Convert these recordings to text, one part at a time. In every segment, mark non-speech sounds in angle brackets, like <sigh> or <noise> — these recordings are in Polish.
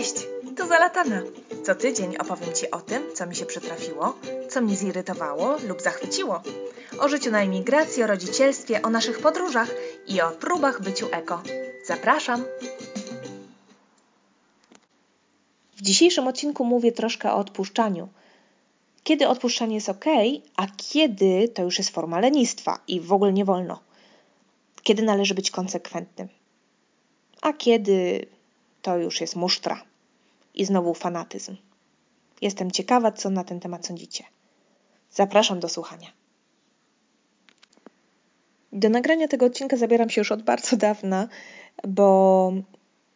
Cześć, tu Zalatana. Co tydzień opowiem Ci o tym, co mi się przytrafiło, co mnie zirytowało lub zachwyciło. O życiu na emigracji, o rodzicielstwie, o naszych podróżach i o próbach byciu eko. Zapraszam! W dzisiejszym odcinku mówię troszkę o odpuszczaniu. Kiedy odpuszczanie jest ok, a kiedy to już jest forma lenistwa i w ogóle nie wolno. Kiedy należy być konsekwentnym, a kiedy to już jest musztra i znowu fanatyzm. Jestem ciekawa, co na ten temat sądzicie. Zapraszam do słuchania. Do nagrania tego odcinka zabieram się już od bardzo dawna, bo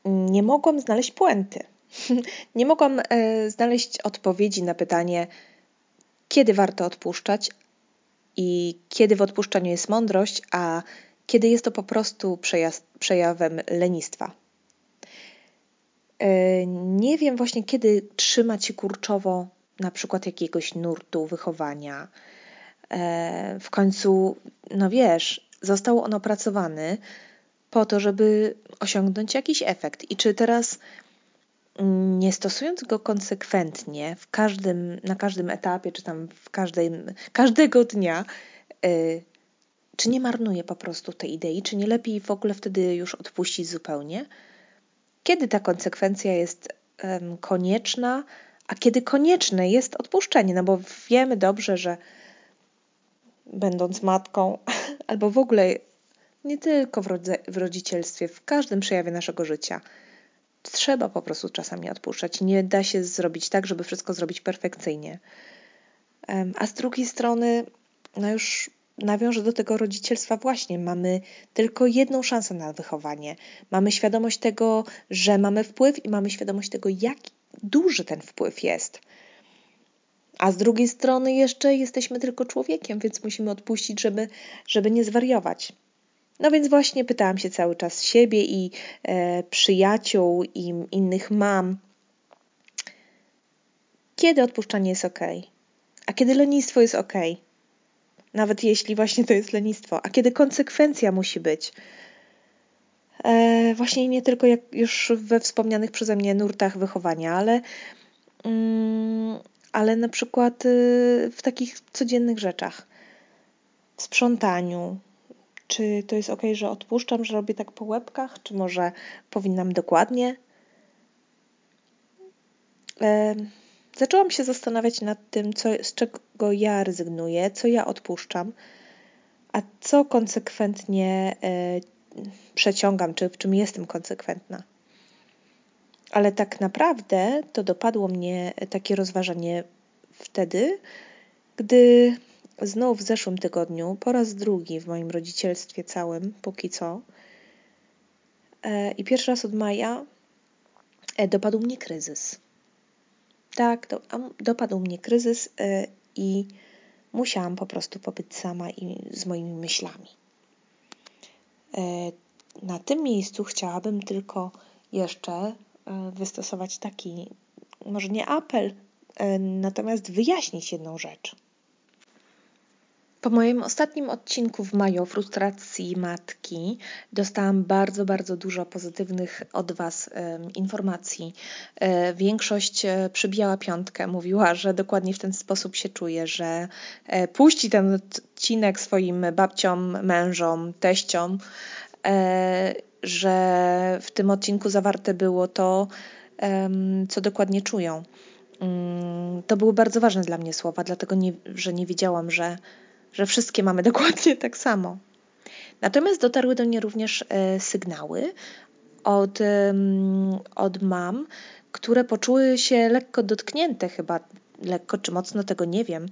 nie mogłam znaleźć puenty. <laughs> nie mogłam e, znaleźć odpowiedzi na pytanie, kiedy warto odpuszczać i kiedy w odpuszczaniu jest mądrość, a kiedy jest to po prostu przejawem lenistwa. E, nie wiem właśnie, kiedy trzymać się kurczowo na przykład jakiegoś nurtu wychowania. E, w końcu, no wiesz, został on opracowany po to, żeby osiągnąć jakiś efekt. I czy teraz nie stosując go konsekwentnie w każdym, na każdym etapie, czy tam w każdym, każdego dnia, e, czy nie marnuje po prostu tej idei, czy nie lepiej w ogóle wtedy już odpuścić zupełnie? Kiedy ta konsekwencja jest konieczna, a kiedy konieczne jest odpuszczenie, no bo wiemy dobrze, że będąc matką, <laughs> albo w ogóle nie tylko w, rodze, w rodzicielstwie, w każdym przejawie naszego życia, trzeba po prostu czasami odpuszczać. Nie da się zrobić tak, żeby wszystko zrobić perfekcyjnie. A z drugiej strony, no już nawiążę do tego rodzicielstwa właśnie. Mamy tylko jedną szansę na wychowanie. Mamy świadomość tego, że mamy wpływ i mamy świadomość tego, jak duży ten wpływ jest. A z drugiej strony jeszcze jesteśmy tylko człowiekiem, więc musimy odpuścić, żeby, żeby nie zwariować. No więc właśnie pytałam się cały czas siebie i e, przyjaciół i innych mam, kiedy odpuszczanie jest ok, a kiedy lenistwo jest ok nawet jeśli właśnie to jest lenistwo, a kiedy konsekwencja musi być. E, właśnie nie tylko jak już we wspomnianych przeze mnie nurtach wychowania, ale, mm, ale na przykład y, w takich codziennych rzeczach. W sprzątaniu. Czy to jest ok, że odpuszczam, że robię tak po łebkach, czy może powinnam dokładnie? E, Zaczęłam się zastanawiać nad tym, co, z czego ja rezygnuję, co ja odpuszczam, a co konsekwentnie y, przeciągam, czy w czym jestem konsekwentna. Ale tak naprawdę to dopadło mnie takie rozważanie wtedy, gdy znów w zeszłym tygodniu, po raz drugi w moim rodzicielstwie całym, póki co, e, i pierwszy raz od maja e, dopadł mnie kryzys tak, do, dopadł mnie kryzys y, i musiałam po prostu pobyć sama i z moimi myślami. Y, na tym miejscu chciałabym tylko jeszcze y, wystosować taki, może nie apel, natomiast wyjaśnić jedną rzecz. Po moim ostatnim odcinku w maju o frustracji matki dostałam bardzo, bardzo dużo pozytywnych od Was informacji. E, większość e, przybijała piątkę, mówiła, że dokładnie w ten sposób się czuje, że e, puści ten odcinek swoim babciom, mężom, teściom, że w tym odcinku zawarte było to, co dokładnie czują. Mm, to były bardzo ważne dla mnie słowa, dlatego nie, że nie wiedziałam, że że wszystkie mamy <laughs> dokładnie tak samo. Natomiast dotarły do mnie też e, sygnały od, od mam, które poczuły się lekko dotknięte, chyba lekko czy mocno, tego nie wiem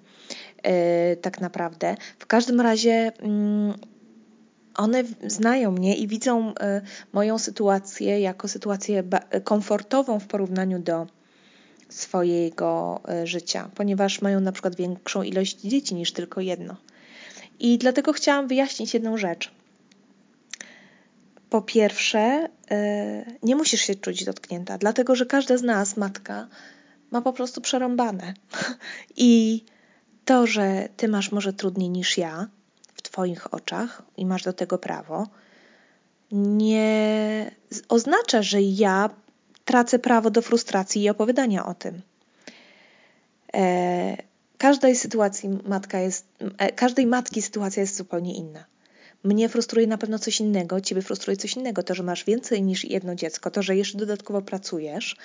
e, tak naprawdę. W każdym razie mm, one znają mnie i widzą e, moją sytuację jako sytuację komfortową w porównaniu do swojego życia, ponieważ mają na przykład większą ilość dzieci niż tylko jedno. I dlatego chciałam wyjaśnić jedną rzecz. Po pierwsze, e, nie musisz się czuć dotknięta, dlatego że każda z nas, matka, ma po prostu przerąbane. <laughs> I to, że ty masz może trudniej niż ja w twoich oczach i masz do tego prawo, nie oznacza, że ja tracę prawo do frustracji i opowiadania o tym. E, każdej sytuacji matka jest, e, każdej matki sytuacja jest zupełnie inna. Mnie frustruje na pewno coś innego, ciebie frustruje coś innego. To, że masz więcej niż jedno dziecko, to, że jeszcze dodatkowo pracujesz,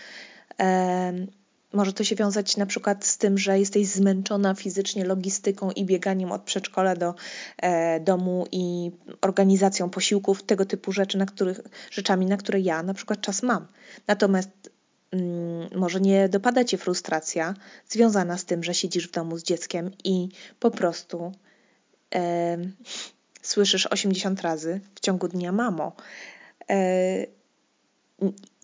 może to się wiązać na przykład z tym, że jesteś zmęczona fizycznie logistyką i bieganiem od przedszkola do e, domu i organizacją posiłków, tego typu rzeczy, na których, rzeczami, na które ja na przykład czas mam. Natomiast może nie dopada cię frustracja związana z tym, że siedzisz w domu z dzieckiem i po prostu e, słyszysz 80 razy w ciągu dnia mamo. E,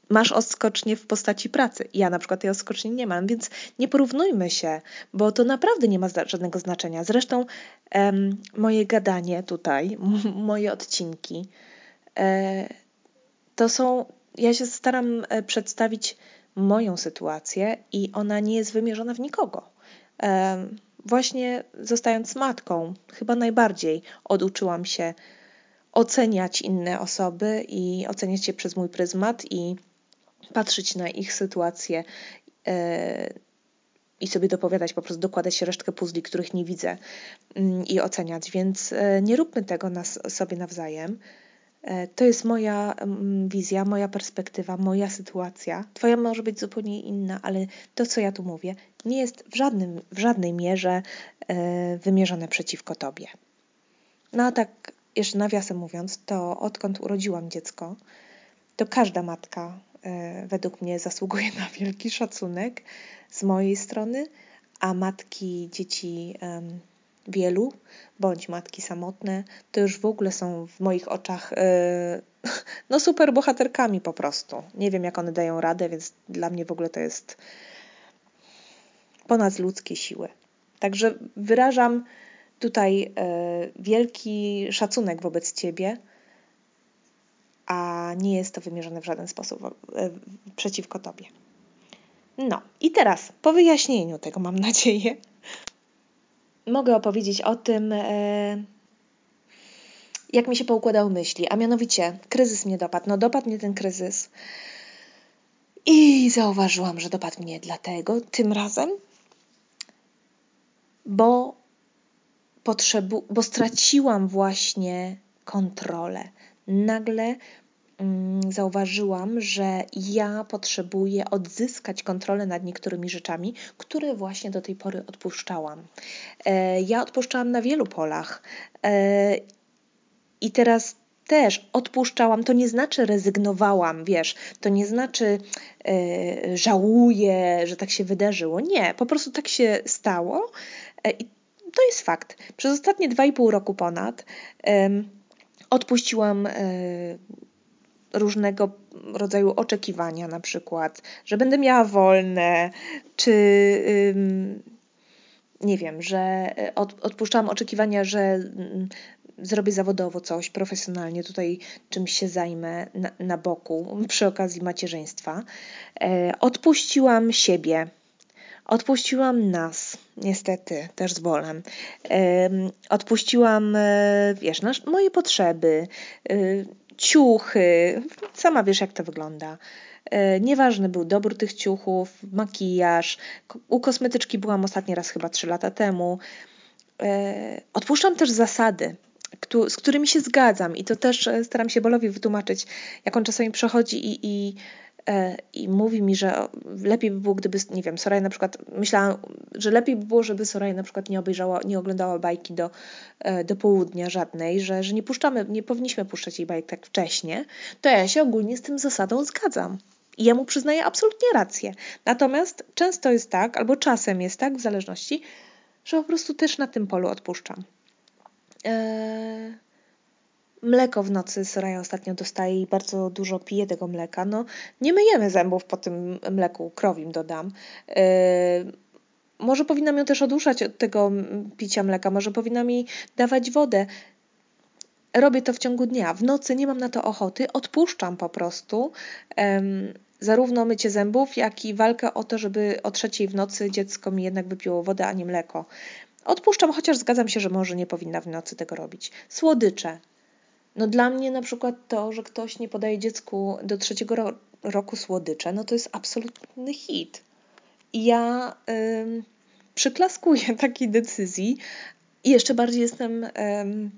masz odskocznie w postaci pracy. Ja na przykład tej odskoczni nie mam, więc nie porównujmy się, bo to naprawdę nie ma żadnego znaczenia. Zresztą moje gadanie tutaj, moje odcinki, e, to są. Ja się staram e, przedstawić moją sytuację i ona nie jest wymierzona w nikogo. Właśnie zostając matką, chyba najbardziej oduczyłam się oceniać inne osoby i oceniać je przez mój pryzmat i patrzeć na ich sytuację e, i sobie dopowiadać, po prostu dokładać resztkę puzli, których nie widzę mm, i oceniać. Więc e, nie róbmy tego nas, sobie nawzajem. E, to jest moja mm, wizja, moja perspektywa, moja sytuacja. Twoja może być zupełnie inna, ale to, co ja tu mówię, nie jest w, żadnym, w żadnej mierze wymierzone przeciwko tobie. No a tak, jeszcze nawiasem mówiąc, to odkąd urodziłam dziecko, to każda matka E, według mnie zasługuje na wielki szacunek z mojej strony, a matki dzieci wielu, bądź matki samotne, to już w ogóle są w moich oczach e, <laughs> no super bohaterkami po prostu. Nie wiem, jak one dają radę, więc dla mnie w ogóle to jest ponadludzkie siły. Także wyrażam tutaj e, wielki szacunek wobec Ciebie a nie jest to wymierzone w żaden sposób e, przeciwko Tobie. No i teraz, po wyjaśnieniu tego, mam nadzieję, mogę opowiedzieć o tym, e, jak mi się poukładał myśli, a mianowicie kryzys mnie dopadł. No dopadł mnie ten kryzys i zauważyłam, że dopadł mnie dlatego tym razem, bo potrzebu, bo straciłam właśnie kontrolę nagle zauważyłam, że ja potrzebuję odzyskać kontrolę nad niektórymi rzeczami, które właśnie do tej pory odpuszczałam. E, ja odpuszczałam na wielu polach e, i teraz też odpuszczałam, to nie znaczy rezygnowałam, wiesz, to nie znaczy e, żałuję, że tak się wydarzyło. Nie, po prostu tak się stało i to jest fakt. Przez ostatnie dwa i pół roku ponad odpuściłam różnego rodzaju oczekiwania, na przykład, że będę miała wolne, czy nie wiem, że e, odpuszczałam oczekiwania, że mm, zrobię zawodowo coś profesjonalnie, tutaj czymś się zajmę na, na boku przy okazji macierzyństwa. E, odpuściłam siebie Odpuściłam nas, niestety, też z bolem. Odpuściłam, e, wiesz, moje potrzeby, e, ciuchy, sama wiesz, jak to wygląda. E, nieważny był dobór tych ciuchów, makijaż. U kosmetyczki byłam ostatni raz chyba trzy lata temu. Odpuszczam też zasady, z którymi się zgadzam i to też staram się Bolowi wytłumaczyć, jak on czasami przechodzi i, i i mówi mi, że lepiej by było, gdyby, nie wiem, Soraya na przykład, myślałam, że lepiej by było, żeby Soraya na przykład nie obejrzała, nie oglądała bajki do, e, do południa żadnej, że, że nie puszczamy, nie powinniśmy puszczać jej bajek tak wcześnie, to ja się ogólnie z tym zasadą zgadzam. I ja mu przyznaję absolutnie rację. Natomiast często jest tak, albo czasem jest tak, w zależności, że po prostu też na tym polu odpuszczam. Eee, Mleko w nocy Soraya ostatnio dostaje i bardzo dużo pije tego mleka. No, nie myjemy zębów po tym mleku, krowim dodam. Yy, może powinnam ją też oduszać od tego picia mleka, może powinna mi dawać wodę. Robię to w ciągu dnia. W nocy nie mam na to ochoty, odpuszczam po prostu. Zarówno mycie zębów, jak i walkę o to, żeby o trzeciej w nocy dziecko mi jednak wypiło wodę, a nie mleko. Odpuszczam, chociaż zgadzam się, że może nie powinna w nocy tego robić. Słodycze. No dla mnie na przykład to, że ktoś nie podaje dziecku do trzeciego roku słodycze, no to jest absolutny hit. I ja ym, przyklaskuję <laughs> takiej decyzji i jeszcze bardziej jestem ym,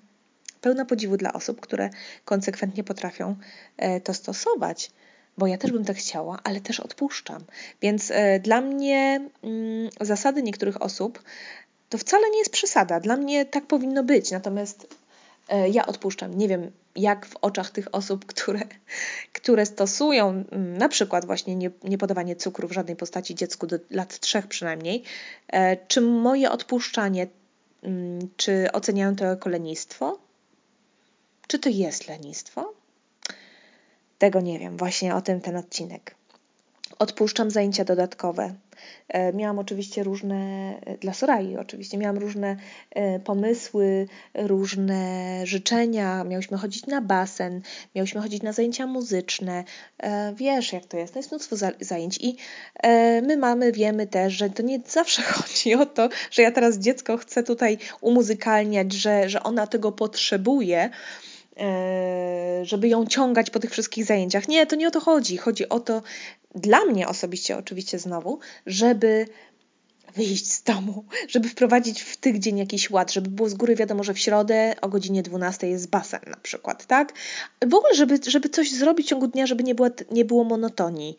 pełna podziwu dla osób, które konsekwentnie potrafią y, to stosować bo ja też bym tak chciała, ale też odpuszczam. Więc y, dla mnie y, zasady niektórych osób to wcale nie jest przesada. Dla mnie tak powinno być. Natomiast ja odpuszczam. Nie wiem, jak w oczach tych osób, które, które stosują mm, na przykład właśnie nie, nie podawanie cukru w żadnej postaci dziecku do lat trzech przynajmniej, e, czy moje odpuszczanie, mm, czy oceniają to jako lenistwo? Czy to jest lenistwo? Tego nie wiem, właśnie o tym ten odcinek. Odpuszczam zajęcia dodatkowe. E, miałam oczywiście różne, e, dla Sorai oczywiście, miałam różne e, pomysły, różne życzenia. Miałyśmy chodzić na basen, miałyśmy chodzić na zajęcia muzyczne. Wiesz, jak to jest, to jest mnóstwo zajęć i my mamy, wiemy też, że to nie zawsze <laughs> chodzi o to, że ja teraz dziecko chcę tutaj umuzykalniać, że, że ona tego potrzebuje, żeby ją ciągać po tych wszystkich zajęciach. Nie, to nie o to chodzi. Chodzi o to, dla mnie osobiście oczywiście znowu, żeby wyjść z domu, żeby wprowadzić w tych dzień jakiś ład, żeby było z góry wiadomo, że w środę o godzinie 12 jest basen na przykład, tak? W ogóle, żeby, żeby coś zrobić w ciągu dnia, żeby nie było, nie było monotonii.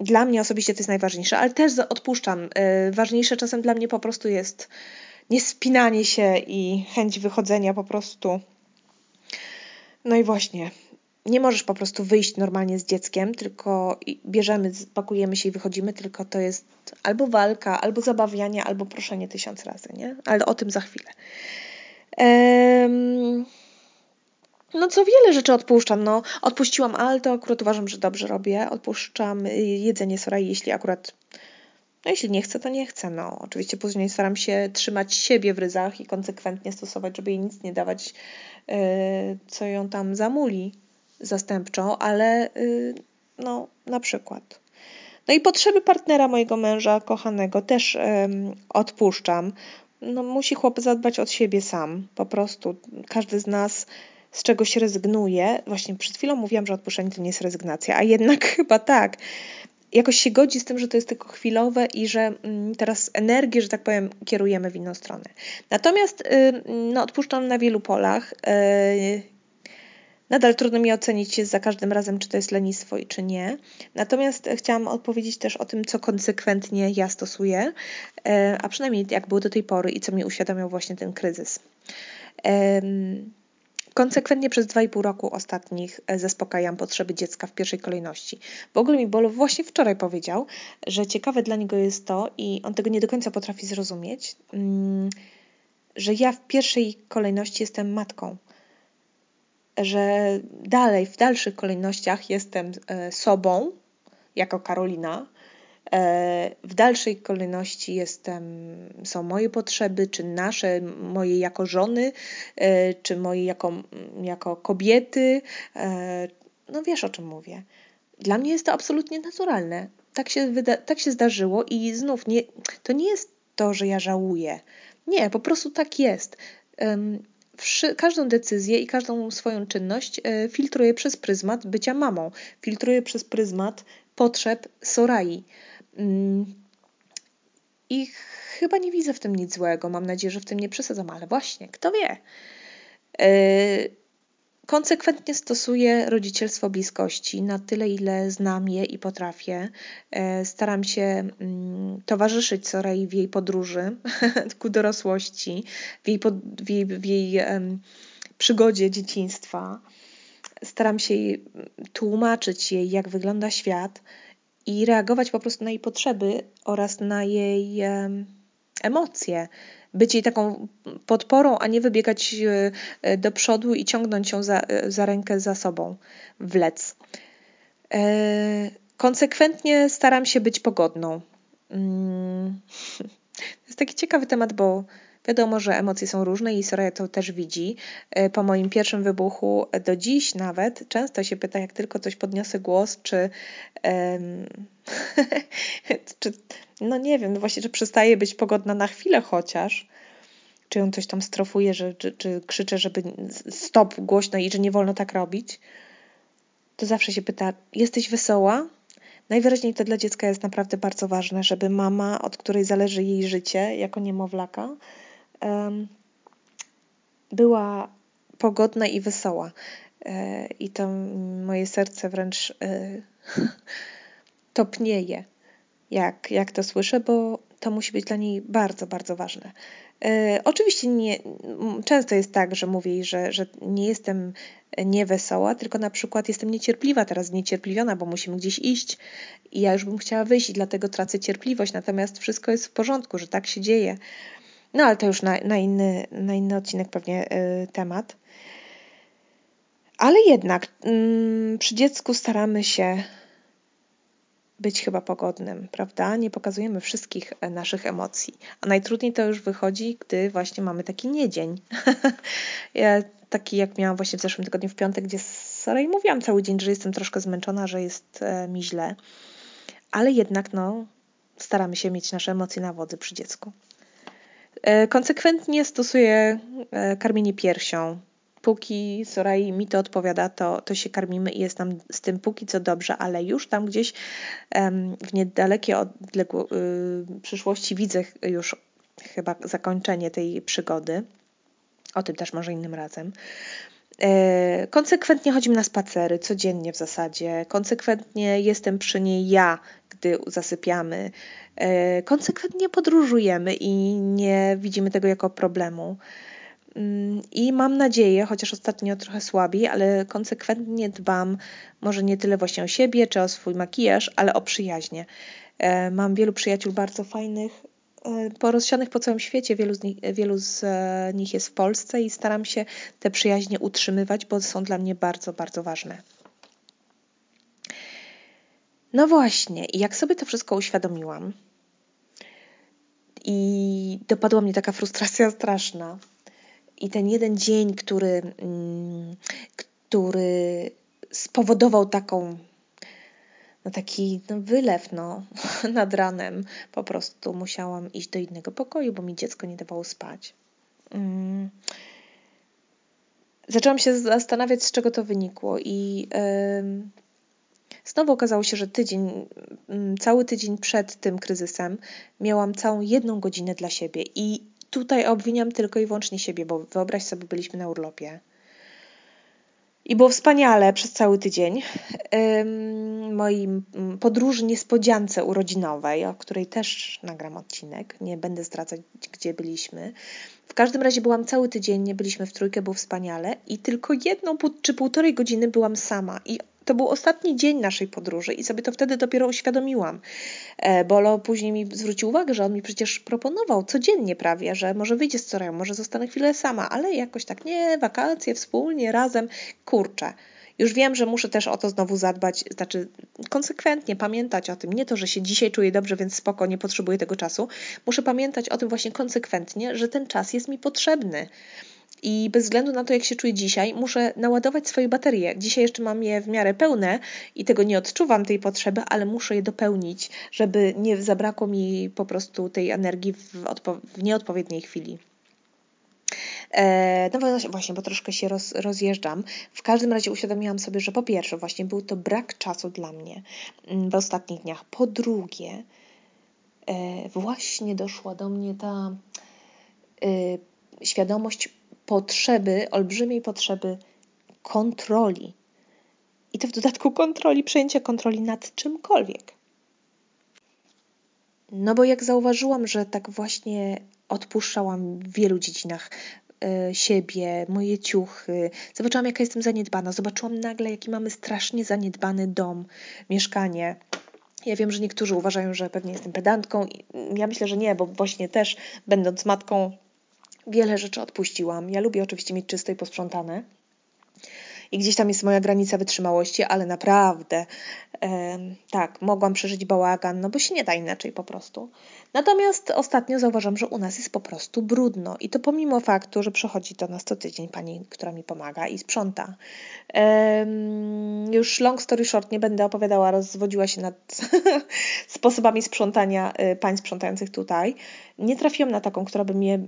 Dla mnie osobiście to jest najważniejsze, ale też odpuszczam. Y, ważniejsze czasem dla mnie po prostu jest niespinanie się i chęć wychodzenia po prostu. No i właśnie, nie możesz po prostu wyjść normalnie z dzieckiem, tylko bierzemy, pakujemy się i wychodzimy, tylko to jest albo walka, albo zabawianie, albo proszenie tysiąc razy, nie? Ale o tym za chwilę. Ehm, no co wiele rzeczy odpuszczam. No, odpuściłam, ale to akurat uważam, że dobrze robię. Odpuszczam jedzenie sorai, jeśli akurat no jeśli nie chcę, to nie chcę. No, oczywiście później staram się trzymać siebie w ryzach i konsekwentnie stosować, żeby jej nic nie dawać, yy, co ją tam zamuli zastępczą, ale yy, no, na przykład. No i potrzeby partnera mojego męża, kochanego, też odpuszczam. No, musi chłop zadbać od siebie sam. Po prostu każdy z nas z czegoś rezygnuje. Właśnie przed chwilą mówiłam, że odpuszczanie to nie jest rezygnacja, a jednak <laughs> chyba tak. Jakoś się godzi z tym, że to jest tylko chwilowe i że mm, teraz energię, że tak powiem, kierujemy w inną stronę. Natomiast y, no, odpuszczam na wielu polach. Y, Nadal trudno mi ocenić za każdym razem, czy to jest lenistwo i czy nie. Natomiast chciałam odpowiedzieć też o tym, co konsekwentnie ja stosuję, e, a przynajmniej jak było do tej pory i co mi uświadamiał właśnie ten kryzys. Konsekwentnie przez 2,5 roku ostatnich e, zaspokajam potrzeby dziecka w pierwszej kolejności. W ogóle mi Bolo właśnie wczoraj powiedział, że ciekawe dla niego jest to, i on tego nie do końca potrafi zrozumieć, mm, że ja w pierwszej kolejności jestem matką że dalej, w dalszych kolejnościach jestem e, sobą, jako Karolina. E, w dalszej kolejności jestem, są moje potrzeby, czy nasze, moje jako żony, e, czy moje jako, jako kobiety. No wiesz o czym mówię. Dla mnie jest to absolutnie naturalne. Tak się, wyda- tak się zdarzyło i znów nie, to nie jest to, że ja żałuję. Nie, po prostu tak jest każdą decyzję i każdą swoją czynność e, filtruję przez pryzmat bycia mamą, filtruję przez pryzmat potrzeb Sorai. Mm. I chyba nie widzę w tym nic złego. Mam nadzieję, że w tym nie przesadzam, ale właśnie, kto wie. E, Konsekwentnie stosuję rodzicielstwo bliskości na tyle, ile znam je i potrafię. E, staram się mm, towarzyszyć Sorei w jej podróży <laughs> ku dorosłości, w jej, pod, w jej, w jej przygodzie dzieciństwa. Staram się tłumaczyć jej, jak wygląda świat i reagować po prostu na jej potrzeby oraz na jej emocje być jej taką podporą, a nie wybiegać e, e, do przodu i ciągnąć ją za, e, za rękę za sobą, wlec. Konsekwentnie staram się być pogodną. Mm. <laughs> To jest taki ciekawy temat, bo Wiadomo, że emocje są różne i Soraya to też widzi. Po moim pierwszym wybuchu, do dziś nawet, często się pyta, jak tylko coś podniosę głos, czy, um, <laughs> czy no nie wiem, no właśnie, czy przestaje być pogodna na chwilę chociaż, czy ją coś tam strofuje, że, czy, czy krzyczę, żeby stop głośno i że nie wolno tak robić, to zawsze się pyta, jesteś wesoła? Najwyraźniej to dla dziecka jest naprawdę bardzo ważne, żeby mama, od której zależy jej życie jako niemowlaka, była pogodna i wesoła. E, I to moje serce wręcz e, <laughs> topnieje, jak, jak to słyszę, bo to musi być dla niej bardzo, bardzo ważne. E, oczywiście nie, często jest tak, że mówię że, że nie jestem niewesoła, tylko na przykład jestem niecierpliwa, teraz niecierpliwiona, bo musimy gdzieś iść i ja już bym chciała wyjść i dlatego tracę cierpliwość, natomiast wszystko jest w porządku, że tak się dzieje. No ale to już na, na, inny, na inny odcinek pewnie y, temat. Ale jednak mm, przy dziecku staramy się być chyba pogodnym, prawda? Nie pokazujemy wszystkich e, naszych emocji. A najtrudniej to już wychodzi, gdy właśnie mamy taki niedzień. <laughs> ja taki jak miałam właśnie w zeszłym tygodniu w piątek, gdzie Sarej mówiłam cały dzień, że jestem troszkę zmęczona, że jest e, mi źle. Ale jednak no, staramy się mieć nasze emocje na wodzy przy dziecku. E, konsekwentnie stosuję karmienie piersią, póki Sorai mi to odpowiada, to, to się karmimy i jest nam z tym póki co dobrze, ale już tam gdzieś w niedalekiej odległo, y, przyszłości widzę już chyba zakończenie tej przygody. O tym też może innym razem. E, konsekwentnie chodzimy na spacery, codziennie w zasadzie. Konsekwentnie jestem przy niej ja, gdy zasypiamy. E, konsekwentnie podróżujemy i nie widzimy tego jako problemu. Mm, I mam nadzieję, chociaż ostatnio trochę słabiej, ale konsekwentnie dbam może nie tyle właśnie o siebie czy o swój makijaż, ale o przyjaźnie. E, mam wielu przyjaciół bardzo fajnych, porozsianych po całym świecie. Wielu z, nich, wielu z e, nich jest w Polsce i staram się te przyjaźnie utrzymywać, bo są dla mnie bardzo, bardzo ważne. No właśnie, i jak sobie to wszystko uświadomiłam, i dopadła mnie taka frustracja straszna, i ten jeden dzień, który, mm, który spowodował taką no taki no wylew no, <laughs> nad ranem. Po prostu musiałam iść do innego pokoju, bo mi dziecko nie dawało spać. Mm. Zaczęłam się zastanawiać, z czego to wynikło i yy, znowu okazało się, że tydzień, yy, cały tydzień przed tym kryzysem miałam całą jedną godzinę dla siebie i tutaj obwiniam tylko i wyłącznie siebie, bo wyobraź sobie, byliśmy na urlopie. I było wspaniale przez cały tydzień. Moim podróży niespodziance urodzinowej, o której też nagram odcinek. Nie będę zdradzać, gdzie byliśmy. W każdym razie byłam cały tydzień, nie byliśmy w trójkę, było wspaniale i tylko jedną czy półtorej godziny byłam sama. I to był ostatni dzień naszej podróży i sobie to wtedy dopiero uświadomiłam. E, Bolo później mi zwrócił uwagę, że on mi przecież proponował codziennie prawie, że może wyjdzie z Soraya, może zostanę chwilę sama, ale jakoś tak nie, wakacje wspólnie, razem, kurczę. Już wiem, że muszę też o to znowu zadbać, znaczy konsekwentnie pamiętać o tym. Nie to, że się dzisiaj czuję dobrze, więc spoko, nie potrzebuję tego czasu. Muszę pamiętać o tym właśnie konsekwentnie, że ten czas jest mi potrzebny. I bez względu na to, jak się czuję dzisiaj, muszę naładować swoje baterie. Dzisiaj jeszcze mam je w miarę pełne i tego nie odczuwam, tej potrzeby, ale muszę je dopełnić, żeby nie zabrakło mi po prostu tej energii w, w nieodpowiedniej chwili. E, no właśnie, bo troszkę się roz, rozjeżdżam. W każdym razie uświadomiłam sobie, że po pierwsze właśnie był to brak czasu dla mnie mm, w ostatnich dniach. Po drugie, e, właśnie doszła do mnie ta e, świadomość potrzeby, olbrzymiej potrzeby kontroli. I to w dodatku kontroli, przejęcia kontroli nad czymkolwiek. No bo jak zauważyłam, że tak właśnie odpuszczałam w wielu dziedzinach y, siebie, moje ciuchy, zobaczyłam jaka jestem zaniedbana, zobaczyłam nagle jaki mamy strasznie zaniedbany dom, mieszkanie. Ja wiem, że niektórzy uważają, że pewnie jestem pedantką. Ja myślę, że nie, bo właśnie też będąc matką wiele rzeczy odpuściłam. Ja lubię oczywiście mieć czyste i posprzątane. I gdzieś tam jest moja granica wytrzymałości, ale naprawdę tak, mogłam przeżyć bałagan, no bo się nie da inaczej po prostu. Natomiast ostatnio zauważam, że u nas jest po prostu brudno i to pomimo faktu, że przychodzi do nas co tydzień pani, która mi pomaga i sprząta. już long story short, nie będę opowiadała, rozwodziła się nad <laughs> sposobami sprzątania y, pań sprzątających tutaj. Nie trafiłam na taką, która by mnie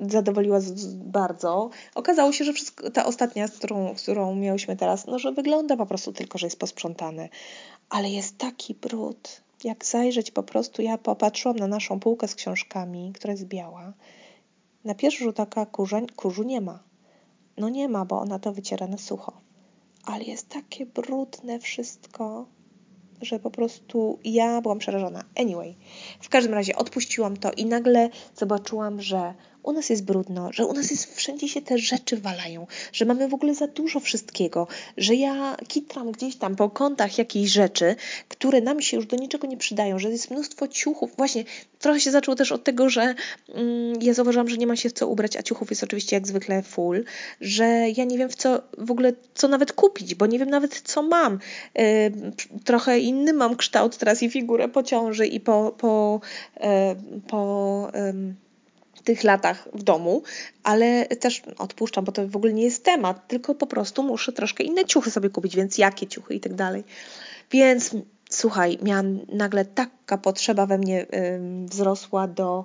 zadowoliła bardzo. Okazało się, że wszystko, ta ostatnia, z którą, z którą miałyśmy teraz, no, że wygląda po prostu tylko, że jest posprzątane. ale jest taki brud. Jak zajrzeć po prostu, ja popatrzyłam na naszą półkę z książkami, która jest biała. Na pierwszy rzut oka kurzu, kurzu nie ma. No nie ma, bo ona to wyciera na sucho. Ale jest takie brudne wszystko, że po prostu ja byłam przerażona. Anyway, w każdym razie odpuściłam to i nagle zobaczyłam, że u nas jest brudno, że u nas jest wszędzie się te rzeczy walają, że mamy w ogóle za dużo wszystkiego, że ja kitram gdzieś tam po kątach jakiejś rzeczy, które nam się już do niczego nie przydają, że jest mnóstwo ciuchów. Właśnie trochę się zaczęło też od tego, że mm, ja zauważyłam, że nie ma się w co ubrać, a ciuchów jest oczywiście jak zwykle full, że ja nie wiem w co w ogóle, co nawet kupić, bo nie wiem nawet co mam. Yy, trochę inny mam kształt teraz i figurę po ciąży i po, po, yy, po yy, tych latach w domu, ale też odpuszczam, bo to w ogóle nie jest temat, tylko po prostu muszę troszkę inne ciuchy sobie kupić, więc jakie ciuchy i tak dalej. Więc słuchaj, miałam nagle taka potrzeba we mnie wzrosła do,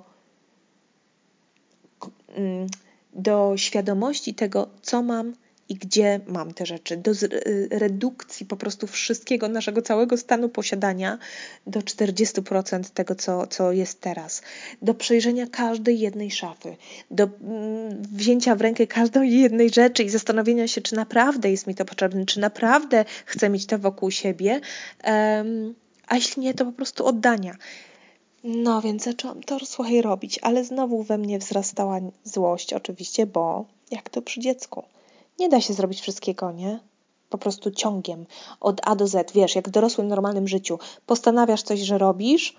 do świadomości tego, co mam i gdzie mam te rzeczy, do y, redukcji po prostu wszystkiego, naszego całego stanu posiadania do 40% tego, co, co jest teraz, do przejrzenia każdej jednej szafy, do mm, wzięcia w rękę każdej jednej rzeczy i zastanowienia się, czy naprawdę jest mi to potrzebne, czy naprawdę chcę mieć to wokół siebie, a jeśli nie, to po prostu oddania. No więc zaczęłam to słuchaj robić, ale znowu we mnie wzrastała złość oczywiście, bo jak to przy dziecku nie da się zrobić wszystkiego, nie? Po prostu ciągiem, od A do Z, wiesz, jak w dorosłym, normalnym życiu. Postanawiasz coś, że robisz,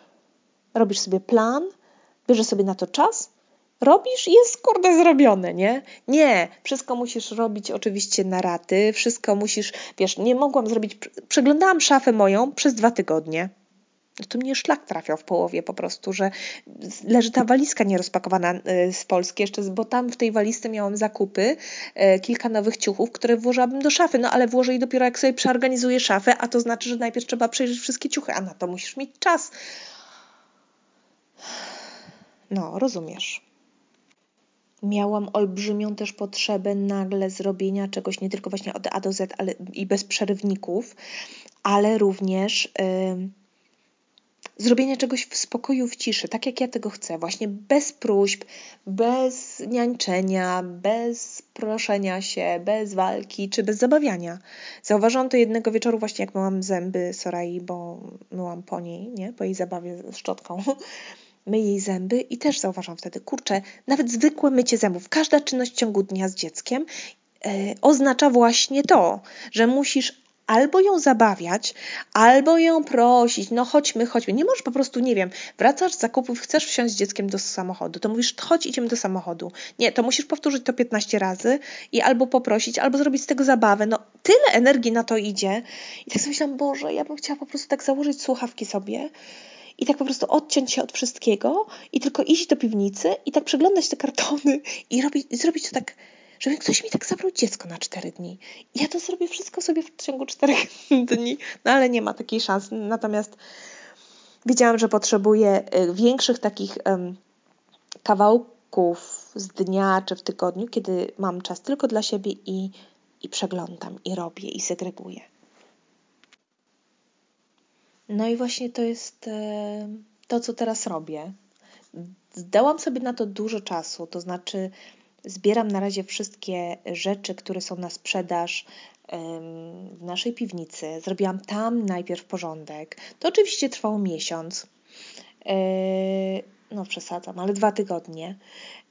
robisz sobie plan, bierzesz sobie na to czas, robisz i jest kurde zrobione, nie? Nie, wszystko musisz robić oczywiście na raty, wszystko musisz, wiesz, nie mogłam zrobić, przeglądałam szafę moją przez dwa tygodnie to mnie szlak trafiał w połowie po prostu, że leży ta walizka nierozpakowana y, z Polski jeszcze, bo tam w tej walizce miałam zakupy, y, kilka nowych ciuchów, które włożyłabym do szafy, no ale włożę je dopiero jak sobie przeorganizuję szafę, a to znaczy, że najpierw trzeba przejrzeć wszystkie ciuchy, a na to musisz mieć czas. No, rozumiesz. Miałam olbrzymią też potrzebę nagle zrobienia czegoś nie tylko właśnie od A do Z, ale i bez przerywników, ale również... Yy, zrobienia czegoś w spokoju, w ciszy, tak jak ja tego chcę, właśnie bez próśb, bez niańczenia, bez proszenia się, bez walki czy bez zabawiania. Zauważyłam to jednego wieczoru właśnie jak myłam zęby Sorai, bo myłam po niej, nie? po jej zabawie z szczotką. <laughs> myję jej zęby i też zauważam wtedy, kurczę, nawet zwykłe mycie zębów, każda czynność w ciągu dnia z dzieckiem e, oznacza właśnie to, że musisz albo ją zabawiać, albo ją prosić, no chodźmy, chodźmy. Nie możesz po prostu, nie wiem, wracasz z zakupów, chcesz wsiąść z dzieckiem do samochodu, to mówisz, chodź, idziemy do samochodu. Nie, to musisz powtórzyć to 15 razy i albo poprosić, albo zrobić z tego zabawę. No, tyle energii na to idzie. I tak sobie myślałam, Boże, ja bym chciała po prostu tak założyć słuchawki sobie i tak po prostu odciąć się od wszystkiego i tylko iść do piwnicy i tak przeglądać te kartony i robić, zrobić to tak żeby ktoś mi tak zabrał dziecko na cztery dni. Ja to zrobię wszystko sobie w ciągu czterech <laughs> dni, no ale nie ma takiej szansy. Natomiast widziałam, że potrzebuję y, większych takich um, kawałków z dnia czy w tygodniu, kiedy mam czas tylko dla siebie i, i przeglądam, i robię, i segreguję. No i właśnie to jest e, to, co teraz robię. Zdałam sobie na to dużo czasu, to znaczy Zbieram na razie wszystkie rzeczy, które są na sprzedaż w naszej piwnicy. Zrobiłam tam najpierw porządek. To oczywiście trwało miesiąc. E, no, przesadzam, ale dwa tygodnie.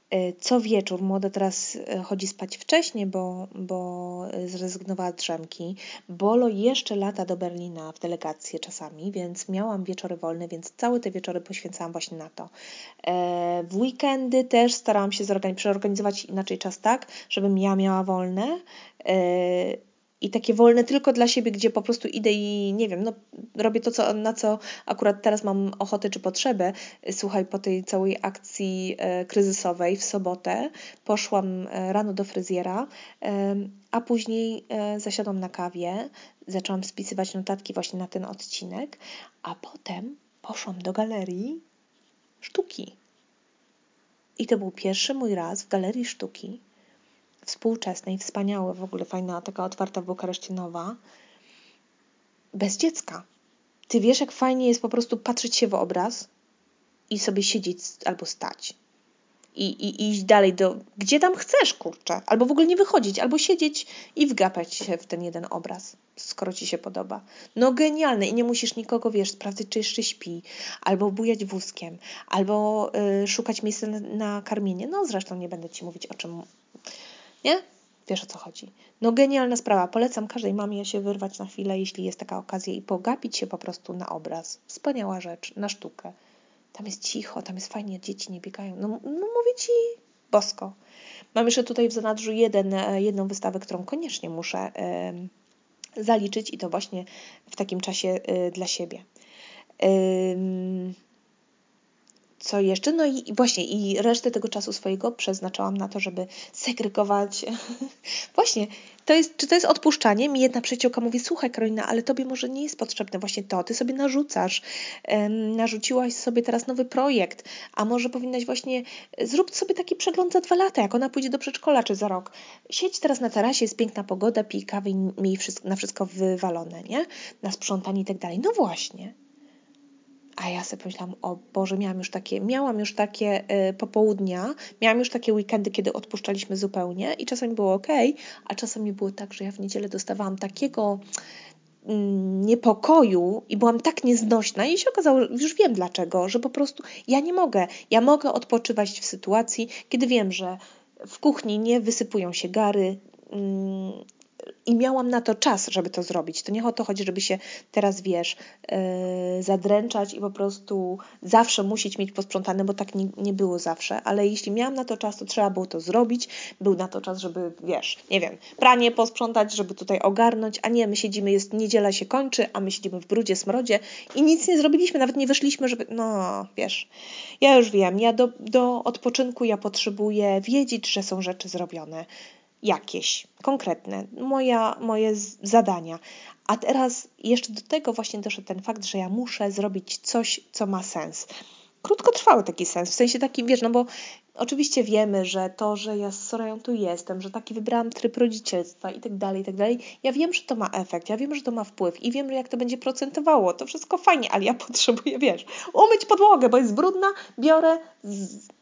E, co wieczór, młoda teraz e, chodzi spać wcześniej, bo, bo zrezygnowała z drzemki. Bolo jeszcze lata do Berlina w delegację czasami, więc miałam wieczory wolne, więc całe te wieczory poświęcałam właśnie na to. E, w weekendy też starałam się przeorganizować inaczej czas tak, żebym ja miała wolne i takie wolne tylko dla siebie, gdzie po prostu idę i nie wiem, no robię to, co, na co akurat teraz mam ochotę czy potrzebę. Słuchaj, po tej całej akcji e, kryzysowej w sobotę poszłam e, rano do fryzjera, e, a później e, zasiadłam na kawie, zaczęłam spisywać notatki właśnie na ten odcinek, a potem poszłam do galerii sztuki. I to był pierwszy mój raz w galerii sztuki, współczesnej, wspaniałe, w ogóle fajna, taka otwarta w Bukareszcie nowa, bez dziecka. Ty wiesz, jak fajnie jest po prostu patrzeć się w obraz i sobie siedzieć albo stać. I, i, iść dalej do. Gdzie tam chcesz, kurczę? Albo w ogóle nie wychodzić, albo siedzieć i wgapać się w ten jeden obraz, skoro ci się podoba. No genialne i nie musisz nikogo, wiesz, sprawdzać, czy jeszcze śpi, albo bujać wózkiem, albo y, szukać miejsca na, na karmienie. No zresztą nie będę ci mówić o czym. Nie? Wiesz o co chodzi. No genialna sprawa. Polecam każdej mamie się wyrwać na chwilę, jeśli jest taka okazja i pogapić się po prostu na obraz. Wspaniała rzecz, na sztukę. Tam jest cicho, tam jest fajnie, dzieci nie biegają. No, no mówię ci bosko. Mam jeszcze tutaj w zanadrzu jeden, e, jedną wystawę, którą koniecznie muszę y, zaliczyć i to właśnie w takim czasie y, dla siebie. Y, co jeszcze? No i właśnie, i resztę tego czasu swojego przeznaczałam na to, żeby segregować. <laughs> właśnie, to jest, czy to jest odpuszczanie? Mi jedna przyjaciółka mówi, słuchaj Karolina, ale tobie może nie jest potrzebne właśnie to, ty sobie narzucasz, um, narzuciłaś sobie teraz nowy projekt, a może powinnaś właśnie, zrób sobie taki przegląd za dwa lata, jak ona pójdzie do przedszkola czy za rok. Siedź teraz na tarasie, jest piękna pogoda, pij kawę i miej wszystko, na wszystko wywalone, nie? Na sprzątanie i tak dalej. No właśnie, a ja sobie pomyślałam, o Boże, miałam już takie, miałam już takie y, popołudnia, miałam już takie weekendy, kiedy odpuszczaliśmy zupełnie i czasami było ok, a czasami było tak, że ja w niedzielę dostawałam takiego mm, niepokoju i byłam tak nieznośna i się okazało, już wiem dlaczego, że po prostu ja nie mogę, ja mogę odpoczywać w sytuacji, kiedy wiem, że w kuchni nie wysypują się gary, mm, i miałam na to czas, żeby to zrobić. To nie o to chodzi, żeby się teraz, wiesz, yy, zadręczać i po prostu zawsze musieć mieć posprzątane, bo tak nie, nie było zawsze, ale jeśli miałam na to czas, to trzeba było to zrobić. Był na to czas, żeby, wiesz, nie wiem, pranie posprzątać, żeby tutaj ogarnąć, a nie, my siedzimy, jest niedziela się kończy, a my siedzimy w brudzie, smrodzie i nic nie zrobiliśmy, nawet nie wyszliśmy, żeby, no, wiesz, ja już wiem, ja do, do odpoczynku ja potrzebuję wiedzieć, że są rzeczy zrobione jakieś konkretne, moja, moje zadania. A teraz jeszcze do tego właśnie doszedł ten fakt, że ja muszę zrobić coś, co ma sens. Krótkotrwały taki sens, w sensie taki, wiesz, no bo oczywiście wiemy, że to, że ja z Sorają tu jestem, że taki wybrałam tryb rodzicielstwa i tak dalej, i tak dalej, ja wiem, że to ma efekt, ja wiem, że to ma wpływ i wiem, jak to będzie procentowało, to wszystko fajnie, ale ja <laughs> potrzebuję, wiesz, umyć podłogę, bo jest brudna, biorę,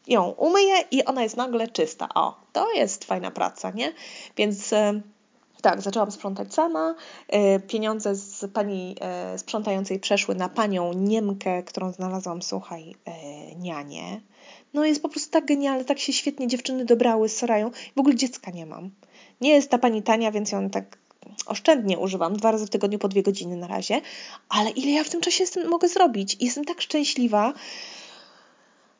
ją umyję i ona jest nagle czysta. O, to jest fajna praca, nie? Więc e, tak, zaczęłam sprzątać sama. E, pieniądze z pani e, sprzątającej przeszły na panią Niemkę, którą znalazłam, słuchaj, nianie. No jest po prostu tak genialne, tak się świetnie dziewczyny dobrały z Sorają. W ogóle dziecka nie mam. Nie jest ta pani tania, więc ją tak oszczędnie używam, dwa razy w tygodniu po dwie godziny na razie, ale ile ja w tym czasie jestem, mogę zrobić? Jestem tak szczęśliwa.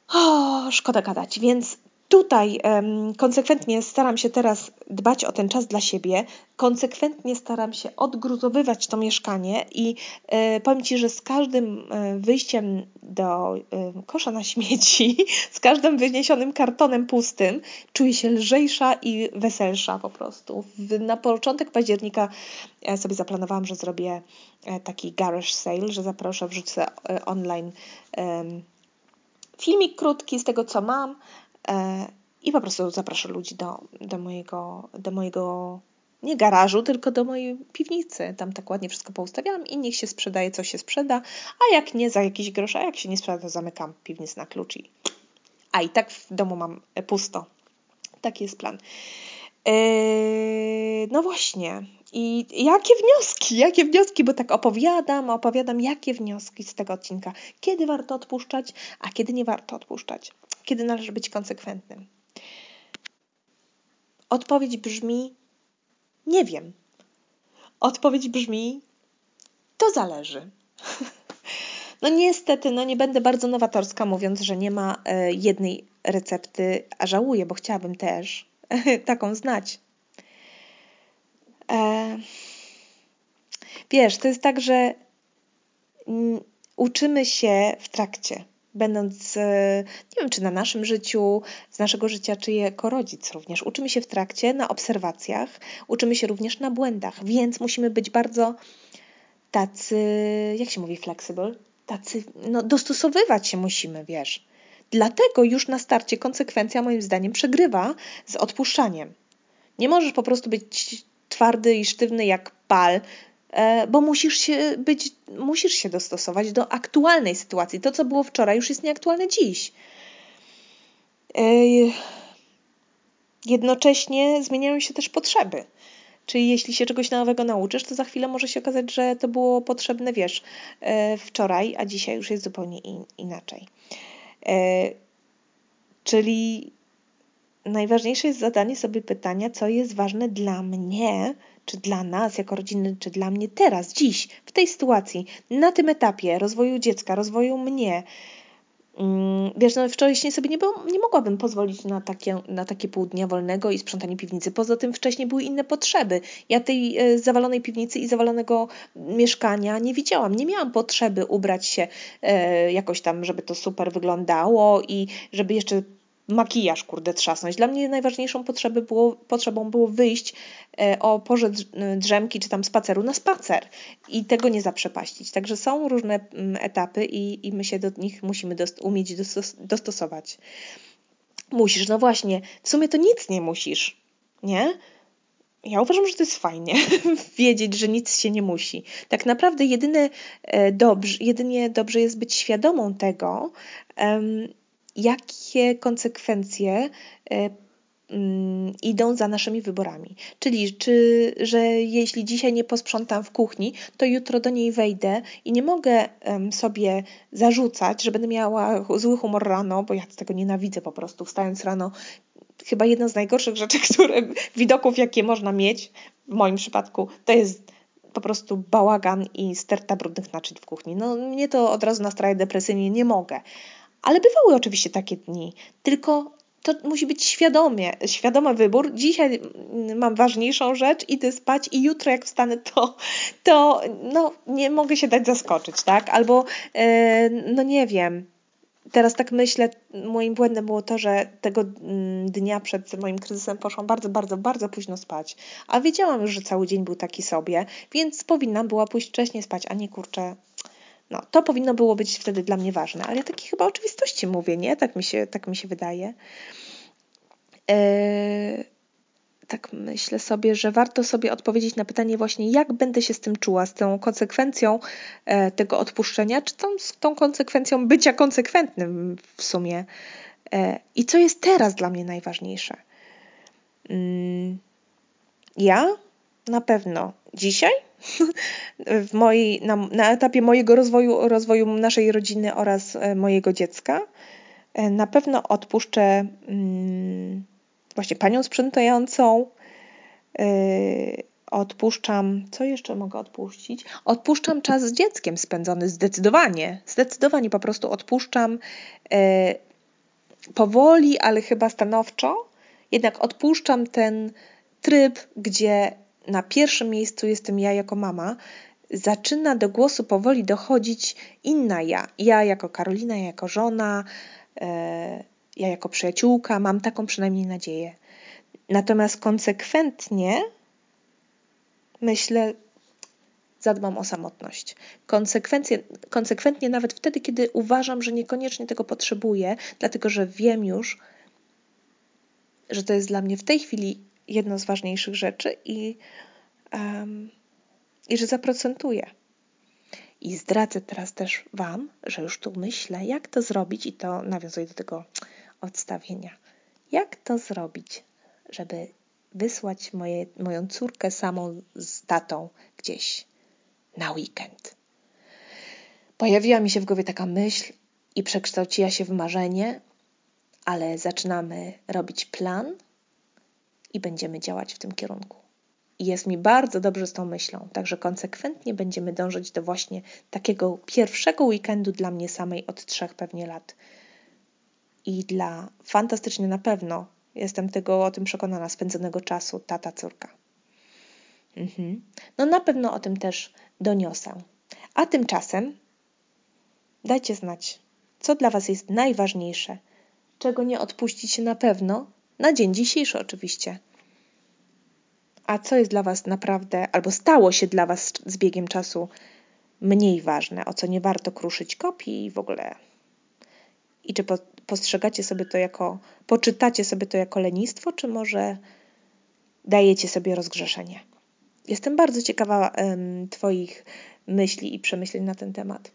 O, szkoda gadać, więc Tutaj um, konsekwentnie staram się teraz dbać o ten czas dla siebie, konsekwentnie staram się odgruzowywać to mieszkanie i e, powiem Ci, że z każdym e, wyjściem do e, kosza na śmieci, <laughs> z każdym wyniesionym kartonem pustym, czuję się lżejsza i weselsza po prostu. W, na początek października ja sobie zaplanowałam, że zrobię e, taki garage sale, że zaproszę, wrzucę e, online filmik krótki z tego, co mam, E, i po prostu zaproszę ludzi do, do, mojego, do mojego nie garażu, tylko do mojej piwnicy. Tam tak ładnie wszystko poustawiałam i niech się sprzedaje, co się sprzeda, a jak nie, za jakiś grosz, a jak się nie sprzeda, to zamykam piwnicę na klucz i... A i tak w domu mam pusto. Taki jest plan. Yy, no właśnie. I jakie wnioski? Jakie wnioski? Bo tak opowiadam, opowiadam, jakie wnioski z tego odcinka. Kiedy warto odpuszczać, a kiedy nie warto odpuszczać kiedy należy być konsekwentnym? Odpowiedź brzmi: Nie wiem. Odpowiedź brzmi: To zależy. <laughs> No niestety, no nie będę bardzo nowatorska mówiąc, że nie ma e, jednej recepty, a żałuję, bo chciałabym też <laughs> taką znać. E, wiesz, to jest tak, że uczymy się w trakcie będąc, e, nie wiem, czy na naszym życiu, z naszego życia, czy jako rodzic również. Uczymy się w trakcie, na obserwacjach, uczymy się również na błędach, więc musimy być bardzo tacy, jak się mówi, flexible, tacy, no dostosowywać się musimy, wiesz. Dlatego już na starcie konsekwencja moim zdaniem przegrywa z odpuszczaniem. Nie możesz po prostu być twardy i sztywny jak pal, e, bo musisz się być, musisz się dostosować do aktualnej sytuacji. To, co było wczoraj, już jest nieaktualne dziś. E, jednocześnie zmieniają się też potrzeby. Czyli jeśli się czegoś nowego nauczysz, to za chwilę może się okazać, że to było potrzebne, wiesz, e, wczoraj, a dzisiaj już jest zupełnie in, inaczej. E, czyli najważniejsze jest zadanie sobie pytania, co jest ważne dla mnie, czy dla nas jako rodziny, czy dla mnie teraz, dziś, w tej sytuacji, na tym etapie rozwoju dziecka, rozwoju mnie, wiesz, no wcześniej sobie nie, było, nie mogłabym pozwolić na takie, na takie pół dnia wolnego i sprzątanie piwnicy. Poza tym wcześniej były inne potrzeby. Ja tej e, zawalonej piwnicy i zawalonego mieszkania nie widziałam. Nie miałam potrzeby ubrać się e, jakoś tam, żeby to super wyglądało i żeby jeszcze makijaż, kurde, trzasnąć. Dla mnie najważniejszą potrzeby było, potrzebą było wyjść e, o porze drzemki czy tam spaceru na spacer i tego nie zaprzepaścić. Także są różne etapy i, i my się do nich musimy dost, umieć dostosować. Musisz, no właśnie, w sumie to nic nie musisz, nie? Ja uważam, że to jest fajnie <laughs> wiedzieć, że nic się nie musi. Tak naprawdę jedyne e, dobrze, jedynie dobrze jest być świadomą tego, jakie konsekwencje e, mm, idą za naszymi wyborami. Czyli, czy, że jeśli dzisiaj nie posprzątam w kuchni, to jutro do niej wejdę i nie mogę sobie zarzucać, że będę miała zły humor rano, bo ja tego nienawidzę po prostu, wstając rano. Chyba jedna z najgorszych rzeczy, <laughs> które, widoków, jakie można mieć, w moim przypadku, to jest po prostu bałagan i sterta brudnych naczyń w kuchni. No mnie to od razu nastraja depresyjnie, nie mogę. Ale bywały oczywiście takie dni, tylko to musi być świadomie, świadomy wybór. Dzisiaj mam ważniejszą rzecz, idę spać i jutro jak wstanę, to, to no, nie mogę się dać zaskoczyć, tak? Albo, e, no nie wiem, teraz tak myślę, moim błędem było to, że tego mm, dnia przed moim kryzysem poszłam bardzo, bardzo, bardzo późno spać. A wiedziałam już, że cały dzień był taki sobie, więc powinnam była pójść wcześniej spać, a nie kurczę, no, to powinno było być wtedy dla mnie ważne, ale ja takie chyba oczywistości mówię, nie? Tak mi się, tak mi się wydaje. Eee, tak myślę sobie, że warto sobie odpowiedzieć na pytanie właśnie, jak będę się z tym czuła, z tą konsekwencją e, tego odpuszczenia, czy tą, z tą konsekwencją bycia konsekwentnym w sumie. E, I co jest teraz dla mnie najważniejsze? Mm, ja na pewno dzisiaj <laughs> w mojej, na, na etapie mojego rozwoju, rozwoju naszej rodziny oraz e, mojego dziecka. E, na pewno odpuszczę mm, właśnie panią sprzątającą. Yy, odpuszczam, co jeszcze mogę odpuścić? Odpuszczam czas z dzieckiem spędzony zdecydowanie. Zdecydowanie po prostu odpuszczam powoli, ale chyba stanowczo. Jednak odpuszczam ten tryb, gdzie na pierwszym miejscu jestem ja jako mama, zaczyna do głosu powoli dochodzić inna ja. Ja jako Karolina, ja jako żona, e, ja jako przyjaciółka, mam taką przynajmniej nadzieję. Natomiast konsekwentnie myślę, zadbam o samotność. Konsekwencje, konsekwentnie nawet wtedy, kiedy uważam, że niekoniecznie tego potrzebuję, dlatego że wiem już, że to jest dla mnie w tej chwili jedno z ważniejszych rzeczy i, um, i że zaprocentuję. I zdradzę teraz też Wam, że już tu myślę, jak to zrobić, i to nawiązuję do tego odstawienia. Jak to zrobić, żeby wysłać moje, moją córkę samą z tatą gdzieś na weekend? Pojawiła mi się w głowie taka myśl i przekształciła się w marzenie, ale zaczynamy robić plan i będziemy działać w tym kierunku. I jest mi bardzo dobrze z tą myślą, także konsekwentnie będziemy dążyć do właśnie takiego pierwszego weekendu dla mnie samej od trzech pewnie lat. I dla fantastycznie na pewno, jestem tego o tym przekonana, spędzonego czasu tata córka. Mhm. No na pewno o tym też doniosę. A tymczasem dajcie znać, co dla Was jest najważniejsze, czego nie odpuścicie na pewno, na dzień dzisiejszy oczywiście. A co jest dla Was naprawdę, albo stało się dla Was z biegiem czasu mniej ważne, o co nie warto kruszyć kopii w ogóle. I czy po, postrzegacie sobie to jako, poczytacie sobie to jako lenistwo, czy może dajecie sobie rozgrzeszenie? Jestem bardzo ciekawa um, Twoich myśli i przemyśleń na ten temat.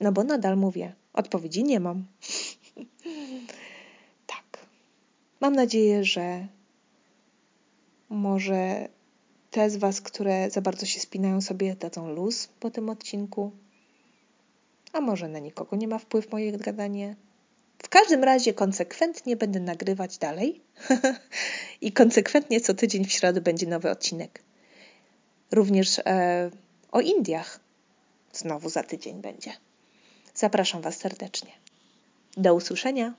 No bo nadal mówię, odpowiedzi nie mam. <laughs> Mam nadzieję, że może te z Was, które za bardzo się spinają sobie, dadzą luz po tym odcinku. A może na nikogo nie ma wpływ moje gadanie. W każdym razie konsekwentnie będę nagrywać dalej <laughs> i konsekwentnie co tydzień w środę będzie nowy odcinek. Również e, o Indiach. Znowu za tydzień będzie. Zapraszam Was serdecznie. Do usłyszenia.